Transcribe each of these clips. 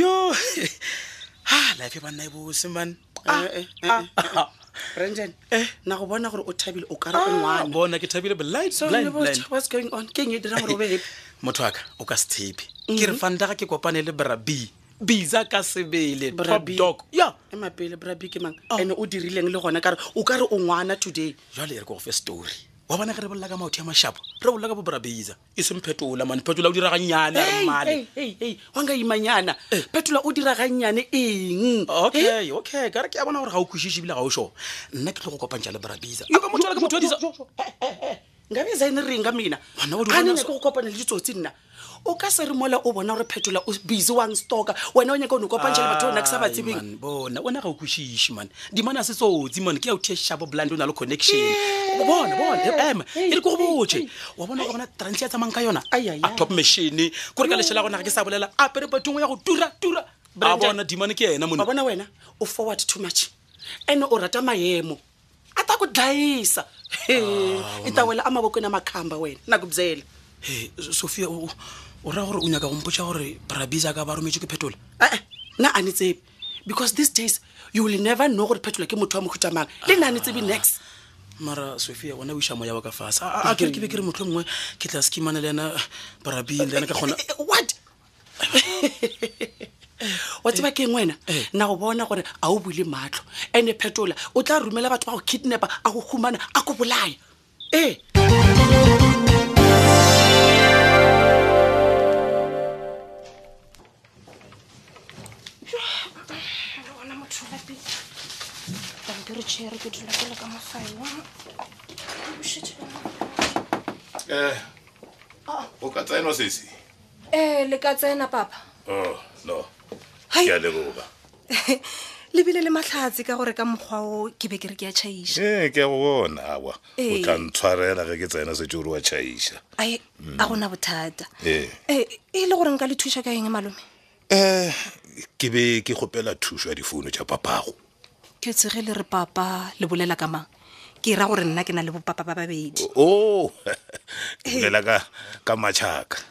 yo ha life banna e bose man ah, eh, eh, ah, eh, ah. brandon eh na go bona gore o thabile o kara ngwana bona ke thabile blind blind blind what's going on ke ngi dira gore o be happy motho aka o ka sthepe ke re mhm. fanda ga ke kopane le bra b biza ka sebele top dog ya e mapele bra b ke mang oh. ene o dirileng le gona kare o kare o ngwana today jwale e re go fe story wa bona ge re bolela ka maotho ya mashabo re bolela ka bo bra biza e seng phetola mane phetola o dira gannyane a re mmale wa nka imanyana Eh. phetola o dira gannyane eng okay okay ka re ke a bona gore ga o kwešiše ebile ga o sure nna ke tlo go kopantša le brabisa yo ka motho wa ka motho wa disa nka be zaene reng ka mina Ngwana wa dibona a ne nyake so- go kopana le ditsotsi nna o ka se re mola o bona gore phetola o busy wang stoka wena o nyaka o ne kopantšha le batho o ne ke sa ba tsebeng bona o ne ga o kwešiše mane dimane a se tsotsi mone ke ya o thiešabo blind o na le connection bona bona e- ema e le ko go botse wa bona go bona transe ya tsamang ka yona a top machine kore ka lešhe la gona ga ke sa bolela a pere bathong ya go tura tura a bona dimane ke yena mone bona wena o forward too much ene o rata maemo a ta ku dlayisa i ta wela emavokweni ya makhamba wena na ku byela Hey, sophia o o ra gore o nyaka go mpotsa gore brabisa ka ba rometswe ke phetola e-e nna a ni tsebi because these days you will never know gore phetolo ke motho wa mohuta mang le nane tsebe next mara sophia gona o iša moya wa ka fase a a- a kere ke be ke re motlho mongwe ke tla sekimane le ena barabile ena ka kgona Eh, eh, what wa tseba keng wena Eh. na go bona gore a o bule matlho ande phetola o tla romela batho ba go kidnapa a go humana a ko bolaya ee tšere ke dula ke le ka mafaela eh o ka tsena sesi eh le ka tsena papa oh no ke a leboga le bile le matlhatse ka gore ka mokgwa o ke be ke re ke ya chaiša ee ke go bona awa o tla ntshwarela ge ke tsena setse ore wa chaiša ae mm. a gona bothata ee e le gore nka le thuša ka eng malome um ke be ke kgopela thušo ya difounu tša papago ke tsege le re papa le bolela ka mang ke ra gore nna ke na le bopapa ba babedi o oh, bolela ka matšhaka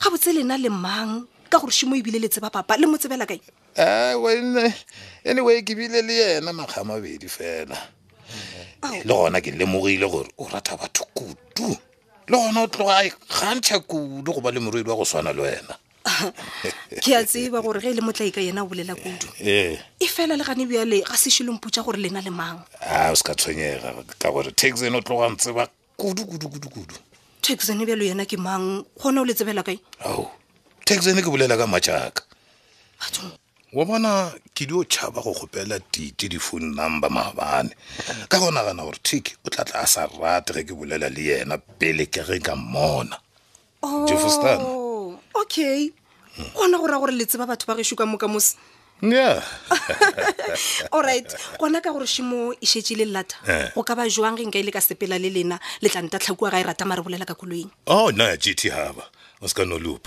ga botse lena le mang ka gore šimo ebile le tseba papa le mo tsebela kae eh, anyway ke bile le yena makga mabedi fela le gona ke lemogile gore o rata batho kudu le gona o tloga a ikgantšha e kudu go ba le morwedi wa go swana le wena ke a tseba gore ge e le motlae ka yena o bolela kudu eh. e fela le gane bjale ga sešo lemputša gore lena le mang a ah, o se ka tshwenyega ka gore taxi eno o tloga ntseba kudu kudu kudu kudu taxone bjalo yena ke mang gona o le tsebela kae ao taxone ke bolela ka matšaka wa bona ke dio tšhaba go kgopela tite di-phone number maabane ka go nagana gore tiki o tla tla a sa rate ge ke bolela le yena pele ke ge ka mmona Oh, Jefferson. okay gona go ra gore le tseba batho ba gešo ka moka mose Yeah. alright gona ka gore šimo e šetše le lata Eh. go ka ba jwang ge nka ile ka sepela le lena le tla nta tlhakua ga e rata mare bolela ka koloing Oh, na GT haba. O ska no loop.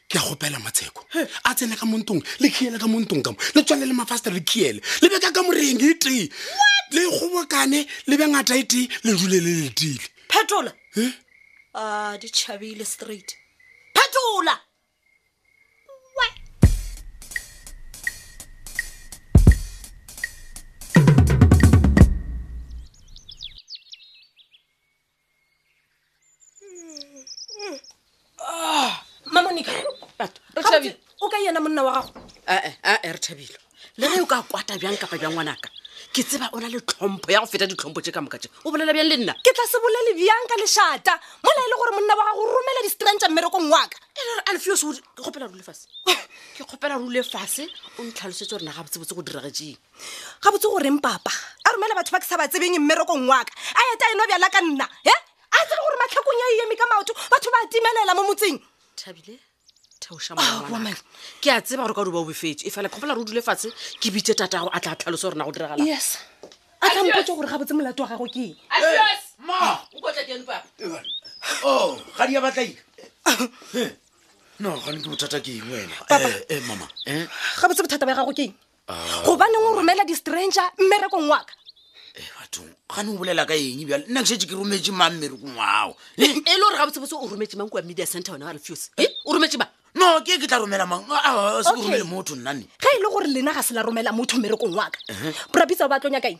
ke a gopela matsheko a tsene ka montong le khiele ka montong kamo le tswale le mafasta le khiele le be ka ka moreng e tee le kgobokane le be ngata e tee le dule le letile phetola a di tšhabile straight phetola mamonika Gabotse, o ka yena monna wa gago ae ae Eh, re thabile le ge o ka kwata bjang kapa bjang ngwanaka ke tseba o na le tlhompho ya go feta ditlhompho tše ka moka tše o bolela bjang le nna ke tla se bolele bjang ka lešata mola e le gore monna wa gago o romela di-strantša mmerekong waka alfeos ke kgopela rule fase ke kgopela rule fase o ntlhalosetse gore na gabotsebotse go diragetseng ga botse goreng papa a romela batho ba ke sa ba tsebeng mmerekong waka a eta eno bjala ka nna e a tsebe gore matlhakong ya eme ka maoto batho ba timelela mo motseng thabile theošaoman ah, ke a tseba gore ka duba o befetse e fela kgopela re o dule fatshe ke bitse tatago a tla tlhalosa gore na go diragala yes a tla mpotse gore ga botse molato wa gago ke oh, ga di ya batlaika no gane ke bothata ke eng wena eh, eh, mama eh? ga botse bothata ba ya gago ke eng ah. gobaneng o romela di-stranger mmerekong waka eh, batho gane o bolela ka eng bjale nna ke shetse ke rometse mang mmerekong wao e le gore ga botsebotse o rometse mang kua media center wena wa refuse eh, o rometse ba no ke ke tla romela mang se ke romele motho nnane ge e le gore lena ga se la romela motho mmerekong waka borabitsa o ba tlo nyaka eng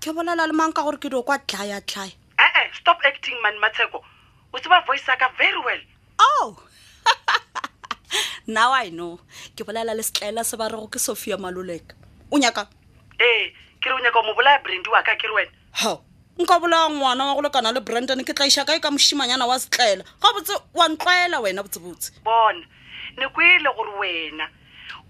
ke bolela le mang ka gore ke dio kwa tlaya tlaya ee stop acting man matsheko o tseba voice ya ka very well oh now i know ke bolela le setlaela se ba rego ke sophia maloleka o nyaka ee ke re o nyaka mo bolaya brandi wa ka ke re wena ho nka bolaya ngwana wa go lekana le brandon ke tlaiša kae ka mošimanyana wa setlaela ga botse wa ntlwaela wena botsebotse bona ne ko e le gore wena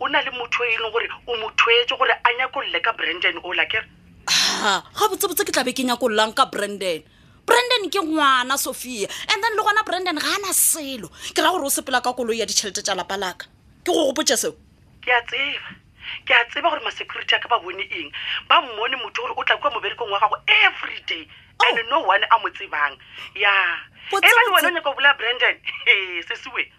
o na le motho e leng gore o mothoetse gore a nyakolole ka brandon o la kere Ah, ga botsebotse ke tlabe ke nyakololang ka brandon brandon ke ngwana sophia and then le gona brandon ga a na selo ke ra gore o sepela ka koloi ya ditšhelete tša lapa laka ke go gopotse seo ke a tseba ke a tseba gore ma-security a ka ba bone eng ba mmone motho gore o tla kua moberekong wa gago every day Oh. and no one a mo tsebang ya Botse, e ba le botse. wena o nyaka go bolaya brandon sesiwe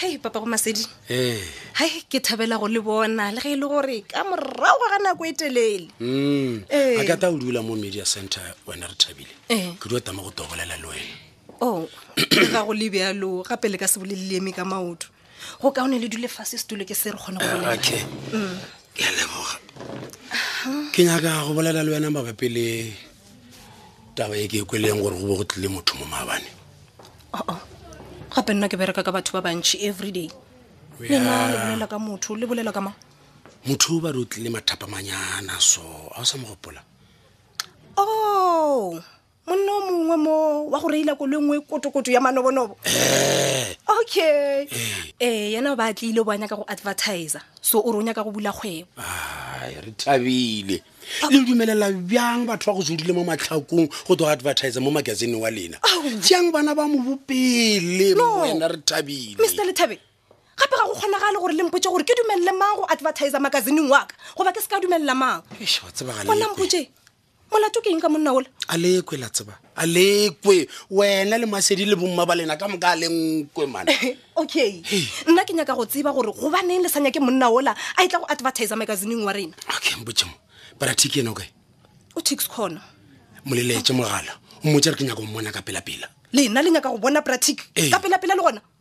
hei papa go masedi ee hai ke thabela go le bona le ge e le gore ka morago ga nako e telele mm. Ee. a ka ta o dula mo media center wena re thabile Ee. ke dio tama go togolela le wena o Oh, ga go le bjalo gape le ka se bolelele eme ka maoto go kaone le dule fase setulo ke se re kgone go bolela okay ke a leboga ke nyaka go bolela le wena mabapi le taba e ke e kweleng gore go bo go tlile motho mo maabane oo oh, oh. gape nna ke bereka ka batho ba bantšhi every day lena le bolela ka motho le bolela ka ma motho o ba re o tlile mathapamanyana so a o sa mo gopola oo oh. monna o mongwe mo wa go reila kolo nngwe kotokoto ya manobonobo eh. okay ee eh, yena o ba tleile bo a nyaka go advertisa so o re o nyaka go bula kgwebo re thabile le dumelela bjang batho ba go zodile mo matlhakong go to advertise mo magazine wa lena jang bana ba mo bopele wena re thabile mr lethabe gape ga go kgonagale gore le mpotse gore ke dumelele mang go advertisa magazineng waka goba ke se ka dumelela mang gona mpotse molato ke eng ka monna ola a lekwe la tseba a lekwe wena le masedi le bomma ba lena ka moka a lenkwe mana okay nna ke nyaka go tseba gore gobaneng le sanya ke monna ola a e tla go advertise magazineng wa rena okay mbotsemo barathiki ena o kae o tix kgono moleletse mogala o motse re ke nyaka go mmona ka pelapela lena le nyaka go bona pratic ee. ka pelapela le gona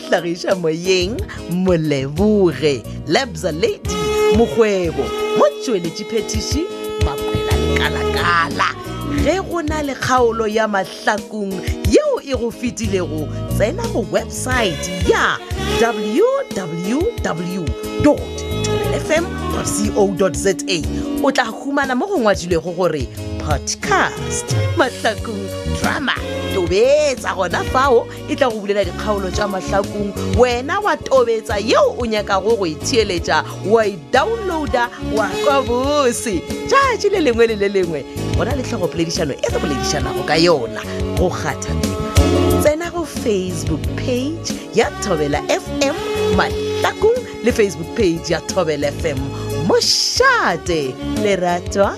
hlagiša moyeng moleboge labza lady mokgwebo mo tšweletše phetiši makwela lekalakala ge go na le kgaolo ya mahlakong yeo e go fetilego tsena go websaete ya www fm co za o tla humana mo go ngwadilego gore podcast mahlakong drama tobetsa gona fao e tla go bulela dikgaolo tša mahlakong wena wa tobetsa yeo o nyakago go e theeletša wa e downloada wa kwa bose tšatši le lengwe le le lengwe gona le tlhogopoledišano e re boledišanago ka yona go kgatha tsena go facebook page ya thobela fm mahlakong le facebook page ya thobela fm mošate leratwa